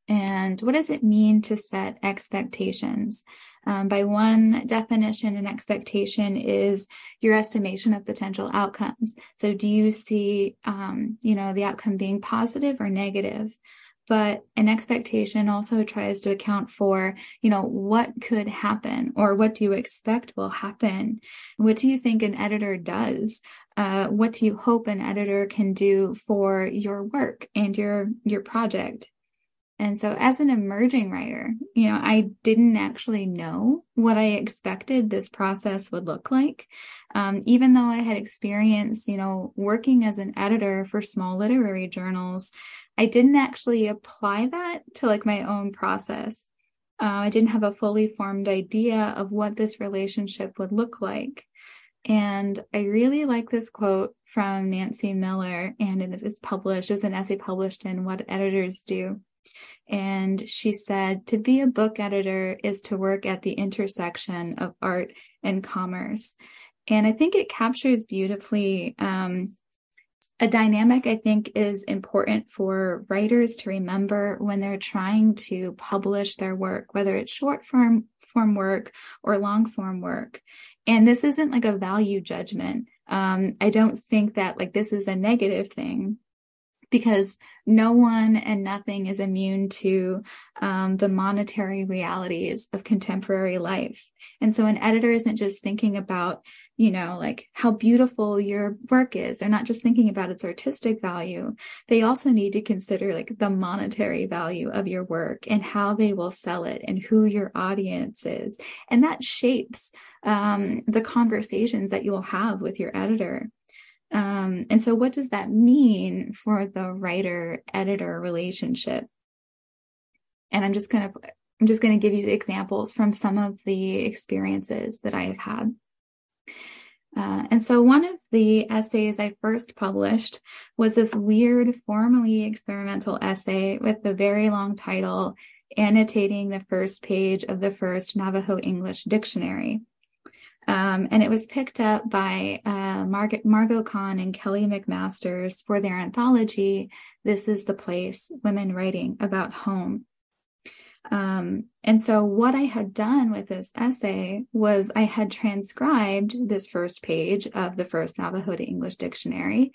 And what does it mean to set expectations? Um, by one definition, an expectation is your estimation of potential outcomes. So, do you see, um, you know, the outcome being positive or negative? But an expectation also tries to account for, you know, what could happen or what do you expect will happen? What do you think an editor does? Uh, what do you hope an editor can do for your work and your your project? And so as an emerging writer, you know, I didn't actually know what I expected this process would look like. Um, even though I had experience, you know, working as an editor for small literary journals, I didn't actually apply that to like my own process. Uh, I didn't have a fully formed idea of what this relationship would look like. And I really like this quote from Nancy Miller, and it is published it was an essay published in What Editors Do. And she said, to be a book editor is to work at the intersection of art and commerce. And I think it captures beautifully um, a dynamic I think is important for writers to remember when they're trying to publish their work, whether it's short form form work or long form work. And this isn't like a value judgment. Um, I don't think that like this is a negative thing because no one and nothing is immune to um, the monetary realities of contemporary life. And so an editor isn't just thinking about you know, like how beautiful your work is. They're not just thinking about its artistic value. They also need to consider like the monetary value of your work and how they will sell it and who your audience is. And that shapes um, the conversations that you will have with your editor. Um, and so what does that mean for the writer editor relationship? And I'm just going to I'm just going to give you examples from some of the experiences that I have had. Uh, and so one of the essays I first published was this weird, formally experimental essay with the very long title, annotating the first page of the first Navajo English dictionary. Um, and it was picked up by uh, Margot, Margot Kahn and Kelly McMasters for their anthology, This is the Place Women Writing About Home. Um, and so what I had done with this essay was I had transcribed this first page of the first Navajo to English dictionary.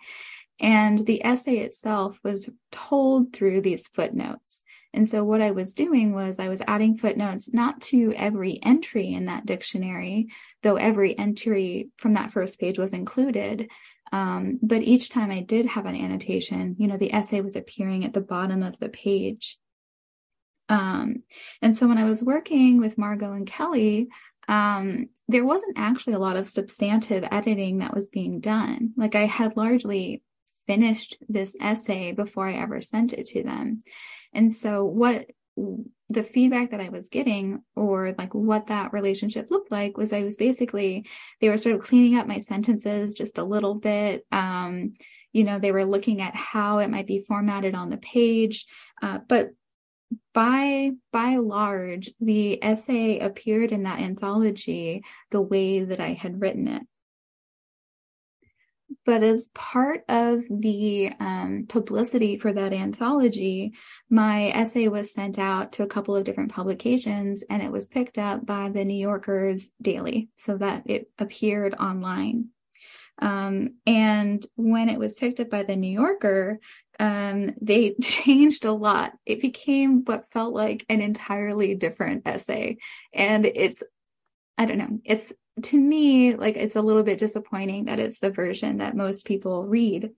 And the essay itself was told through these footnotes. And so what I was doing was I was adding footnotes not to every entry in that dictionary, though every entry from that first page was included. Um, but each time I did have an annotation, you know, the essay was appearing at the bottom of the page. Um, and so when I was working with Margot and Kelly, um, there wasn't actually a lot of substantive editing that was being done. Like I had largely finished this essay before I ever sent it to them. And so what the feedback that I was getting or like what that relationship looked like was I was basically, they were sort of cleaning up my sentences just a little bit. Um, you know, they were looking at how it might be formatted on the page. Uh, but by by large the essay appeared in that anthology the way that i had written it but as part of the um, publicity for that anthology my essay was sent out to a couple of different publications and it was picked up by the new yorkers daily so that it appeared online um, and when it was picked up by the New Yorker, um, they [LAUGHS] changed a lot. It became what felt like an entirely different essay. And it's, I don't know, it's to me, like it's a little bit disappointing that it's the version that most people read.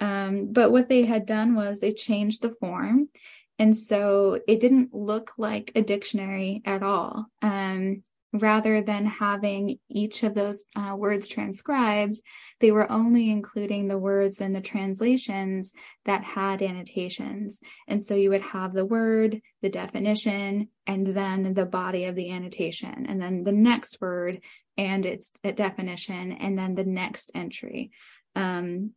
Um, but what they had done was they changed the form. And so it didn't look like a dictionary at all. Um, rather than having each of those uh, words transcribed, they were only including the words in the translations that had annotations. And so you would have the word, the definition, and then the body of the annotation, and then the next word and its definition, and then the next entry. Um,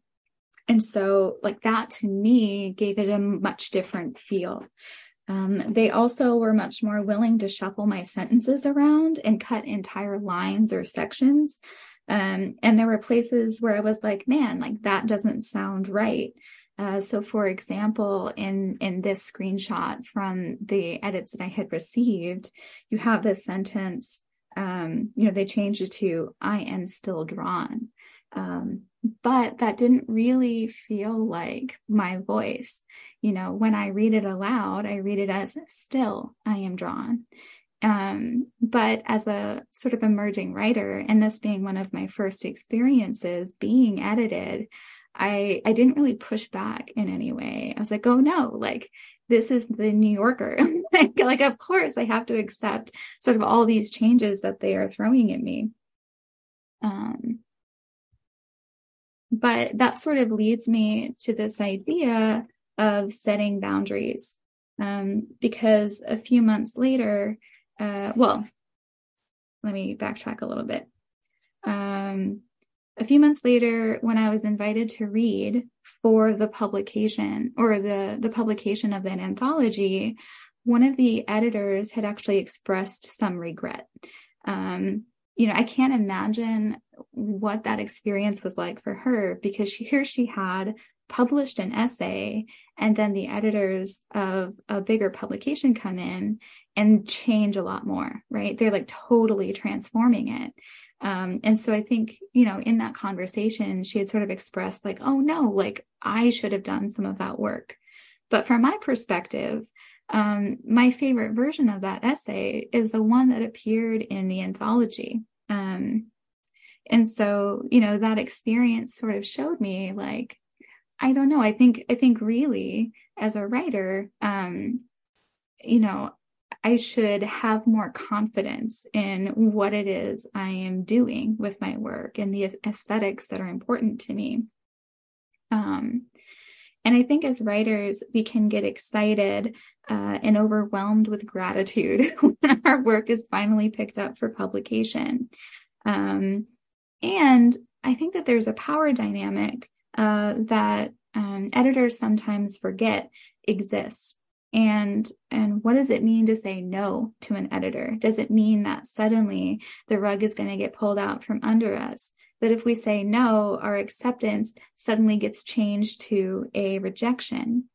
and so, like that to me gave it a much different feel. Um, they also were much more willing to shuffle my sentences around and cut entire lines or sections. Um, and there were places where I was like, man, like that doesn't sound right. Uh, so for example, in, in this screenshot from the edits that I had received, you have this sentence, um, you know, they changed it to, I am still drawn. Um, but that didn't really feel like my voice. You know, when I read it aloud, I read it as still I am drawn. Um, but as a sort of emerging writer, and this being one of my first experiences being edited, I I didn't really push back in any way. I was like, oh no, like this is the New Yorker. [LAUGHS] [LAUGHS] like, like, of course I have to accept sort of all these changes that they are throwing at me. Um, but that sort of leads me to this idea of setting boundaries. Um, because a few months later, uh, well, let me backtrack a little bit. Um, a few months later, when I was invited to read for the publication or the, the publication of that anthology, one of the editors had actually expressed some regret. Um, you know, I can't imagine what that experience was like for her because she, here she had published an essay and then the editors of a bigger publication come in and change a lot more right? They're like totally transforming it. Um, and so i think you know in that conversation she had sort of expressed like oh no like i should have done some of that work. But from my perspective um, my favorite version of that essay is the one that appeared in the anthology um, and so you know that experience sort of showed me like I don't know. I think I think really as a writer, um, you know, I should have more confidence in what it is I am doing with my work and the aesthetics that are important to me. Um, and I think as writers, we can get excited uh, and overwhelmed with gratitude [LAUGHS] when our work is finally picked up for publication. Um, and I think that there's a power dynamic uh, that um, editors sometimes forget exists. And and what does it mean to say no to an editor? Does it mean that suddenly the rug is going to get pulled out from under us? That if we say no, our acceptance suddenly gets changed to a rejection.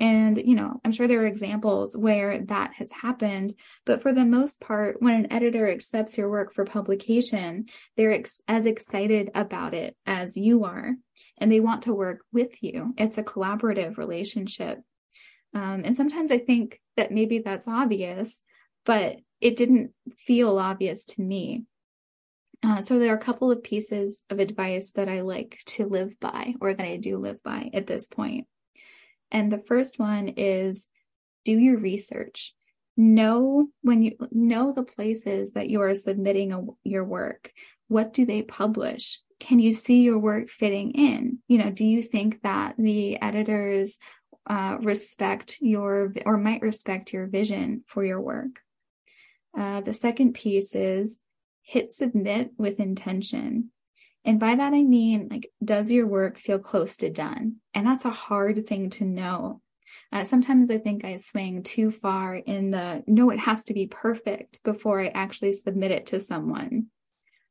And, you know, I'm sure there are examples where that has happened, but for the most part, when an editor accepts your work for publication, they're ex- as excited about it as you are, and they want to work with you. It's a collaborative relationship. Um, and sometimes I think that maybe that's obvious, but it didn't feel obvious to me. Uh, so there are a couple of pieces of advice that I like to live by, or that I do live by at this point. And the first one is do your research. Know when you know the places that you are submitting a, your work. What do they publish? Can you see your work fitting in? You know, do you think that the editors uh, respect your or might respect your vision for your work? Uh, the second piece is hit submit with intention. And by that, I mean, like, does your work feel close to done? And that's a hard thing to know. Uh, sometimes I think I swing too far in the no, it has to be perfect before I actually submit it to someone.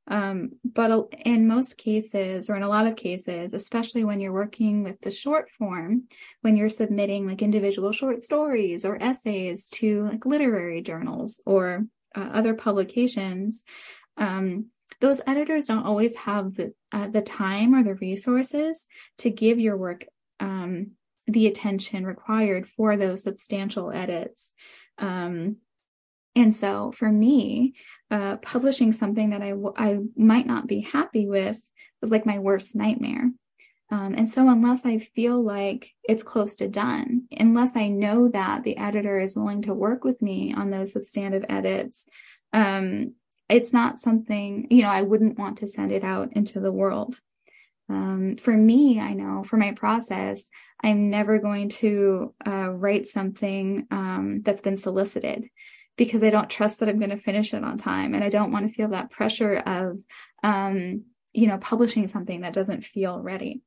Um, but in most cases, or in a lot of cases, especially when you're working with the short form, when you're submitting like individual short stories or essays to like literary journals or uh, other publications, um, those editors don't always have the uh, the time or the resources to give your work um, the attention required for those substantial edits. Um, and so for me, uh, publishing something that I, w- I might not be happy with was like my worst nightmare. Um, and so unless I feel like it's close to done, unless I know that the editor is willing to work with me on those substantive edits, um, it's not something, you know, I wouldn't want to send it out into the world. Um, for me, I know for my process, I'm never going to uh, write something um, that's been solicited because I don't trust that I'm going to finish it on time. And I don't want to feel that pressure of, um, you know, publishing something that doesn't feel ready.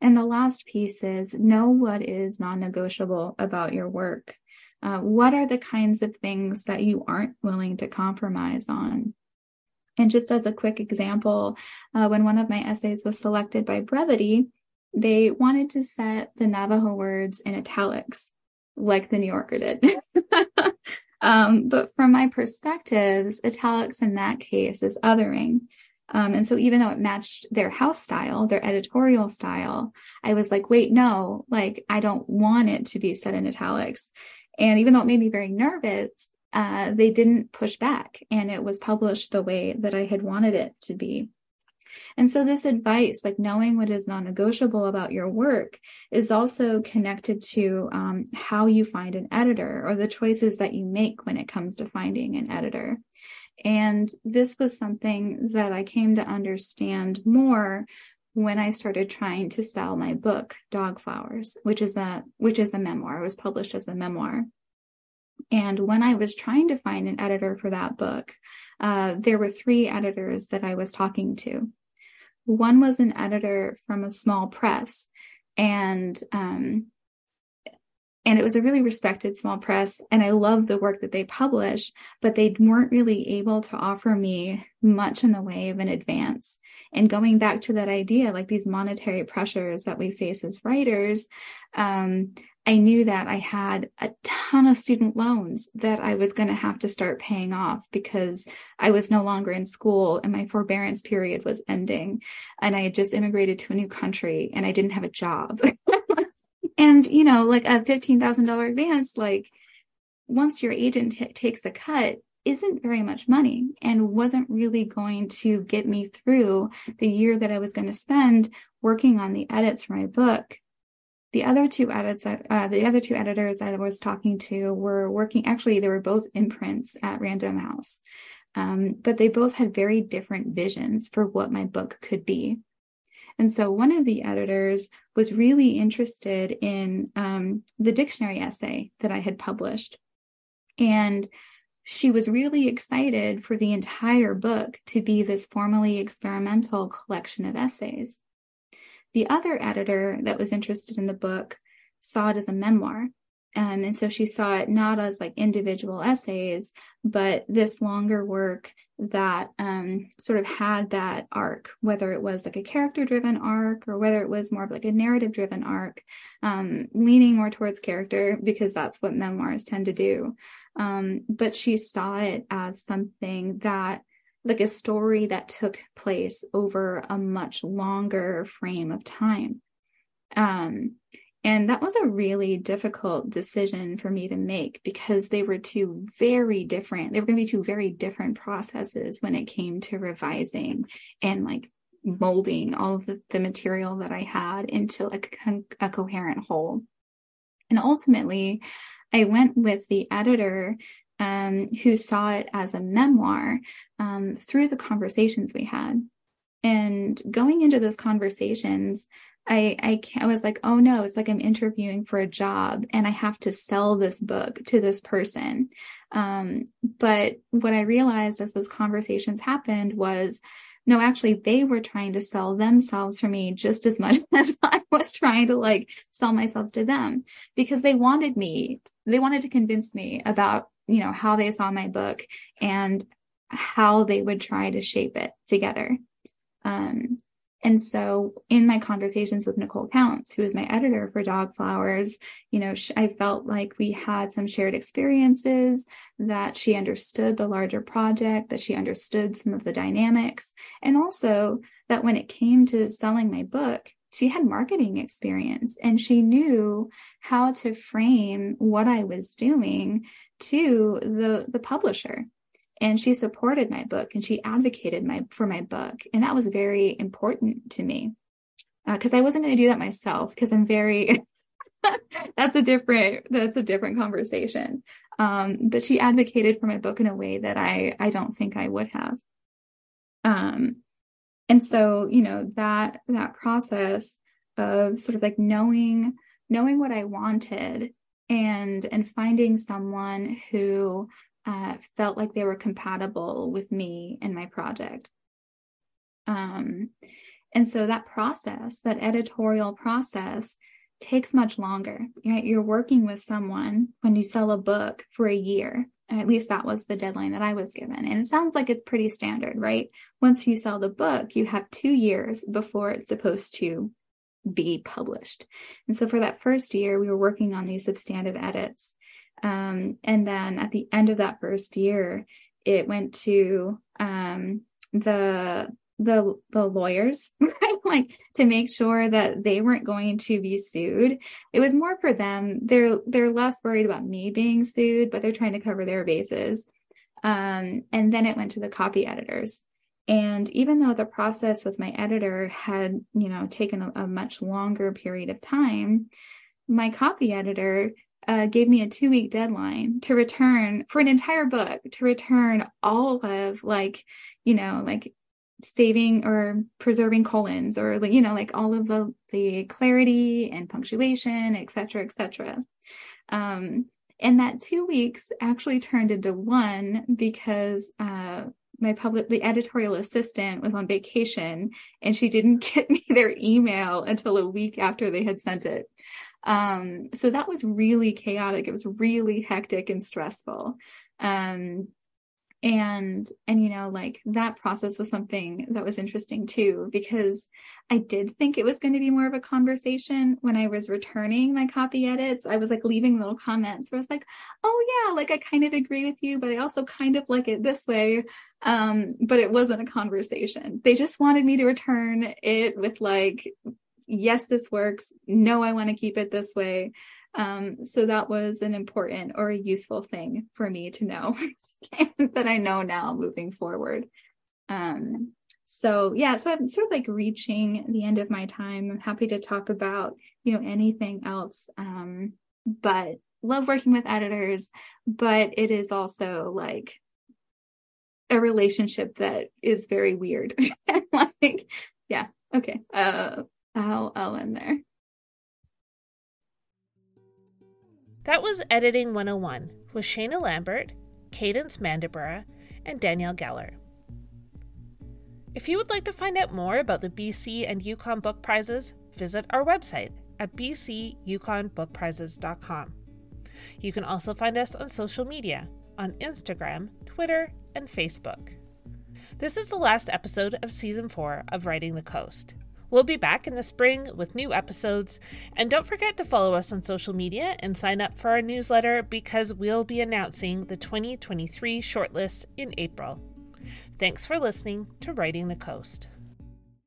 And the last piece is know what is non negotiable about your work. Uh, what are the kinds of things that you aren't willing to compromise on? And just as a quick example, uh, when one of my essays was selected by Brevity, they wanted to set the Navajo words in italics, like the New Yorker did. [LAUGHS] um, but from my perspectives, italics in that case is othering. Um, and so even though it matched their house style, their editorial style, I was like, wait, no, like I don't want it to be set in italics. And even though it made me very nervous, uh, they didn't push back and it was published the way that I had wanted it to be. And so this advice, like knowing what is non-negotiable about your work is also connected to um, how you find an editor or the choices that you make when it comes to finding an editor. And this was something that I came to understand more when I started trying to sell my book, Dog Flowers, which is a which is a memoir. It was published as a memoir. And when I was trying to find an editor for that book, uh, there were three editors that I was talking to. One was an editor from a small press, and um, and it was a really respected small press and i loved the work that they published but they weren't really able to offer me much in the way of an advance. And going back to that idea like these monetary pressures that we face as writers um, i knew that i had a ton of student loans that i was going to have to start paying off because i was no longer in school and my forbearance period was ending and i had just immigrated to a new country and i didn't have a job [LAUGHS] And, you know, like a $15,000 advance, like once your agent t- takes a cut, isn't very much money and wasn't really going to get me through the year that I was going to spend working on the edits for my book. The other two edits, uh, the other two editors I was talking to were working, actually, they were both imprints at Random House. Um, but they both had very different visions for what my book could be. And so one of the editors was really interested in um, the dictionary essay that I had published. And she was really excited for the entire book to be this formally experimental collection of essays. The other editor that was interested in the book saw it as a memoir. Um, and so she saw it not as like individual essays, but this longer work that um, sort of had that arc, whether it was like a character driven arc or whether it was more of like a narrative driven arc, um, leaning more towards character because that's what memoirs tend to do. Um, but she saw it as something that like a story that took place over a much longer frame of time. And that was a really difficult decision for me to make because they were two very different, they were going to be two very different processes when it came to revising and like molding all of the, the material that I had into like a, a coherent whole. And ultimately, I went with the editor um, who saw it as a memoir um, through the conversations we had. And going into those conversations, I, I, I was like, oh no, it's like I'm interviewing for a job and I have to sell this book to this person. Um, but what I realized as those conversations happened was, no, actually, they were trying to sell themselves for me just as much [LAUGHS] as I was trying to like sell myself to them because they wanted me, they wanted to convince me about, you know, how they saw my book and how they would try to shape it together. Um, and so in my conversations with Nicole Counts, who is my editor for Dog Flowers, you know, I felt like we had some shared experiences, that she understood the larger project, that she understood some of the dynamics, and also that when it came to selling my book, she had marketing experience and she knew how to frame what I was doing to the, the publisher and she supported my book and she advocated my for my book and that was very important to me. Because uh, I wasn't going to do that myself because I'm very [LAUGHS] that's a different that's a different conversation. Um, but she advocated for my book in a way that I I don't think I would have. Um and so you know that that process of sort of like knowing knowing what I wanted and and finding someone who uh, felt like they were compatible with me and my project. Um, and so that process, that editorial process, takes much longer. Right? You're working with someone when you sell a book for a year. At least that was the deadline that I was given. And it sounds like it's pretty standard, right? Once you sell the book, you have two years before it's supposed to be published. And so for that first year, we were working on these substantive edits. Um, and then at the end of that first year, it went to um, the the the lawyers, [LAUGHS] right? Like to make sure that they weren't going to be sued. It was more for them. They're they're less worried about me being sued, but they're trying to cover their bases. Um, and then it went to the copy editors. And even though the process with my editor had, you know, taken a, a much longer period of time, my copy editor uh, gave me a two week deadline to return for an entire book to return all of like, you know, like saving or preserving colons or like, you know, like all of the, the clarity and punctuation, et cetera, et cetera. Um, and that two weeks actually turned into one because, uh, my public the editorial assistant was on vacation and she didn't [LAUGHS] get me their email until a week after they had sent it Um, so that was really chaotic. It was really hectic and stressful. Um, and and you know like that process was something that was interesting too because i did think it was going to be more of a conversation when i was returning my copy edits i was like leaving little comments where i was like oh yeah like i kind of agree with you but i also kind of like it this way um but it wasn't a conversation they just wanted me to return it with like yes this works no i want to keep it this way um, so that was an important or a useful thing for me to know [LAUGHS] that I know now moving forward. Um, so yeah, so I'm sort of like reaching the end of my time. I'm happy to talk about, you know, anything else. Um, but love working with editors, but it is also like a relationship that is very weird. [LAUGHS] like, yeah, okay. Uh, I'll, I'll end there. That was Editing 101 with Shaena Lambert, Cadence Mandybura, and Danielle Geller. If you would like to find out more about the BC and Yukon Book Prizes, visit our website at bcyukonbookprizes.com. You can also find us on social media on Instagram, Twitter, and Facebook. This is the last episode of Season 4 of Writing the Coast. We'll be back in the spring with new episodes. And don't forget to follow us on social media and sign up for our newsletter because we'll be announcing the 2023 shortlist in April. Thanks for listening to Writing the Coast.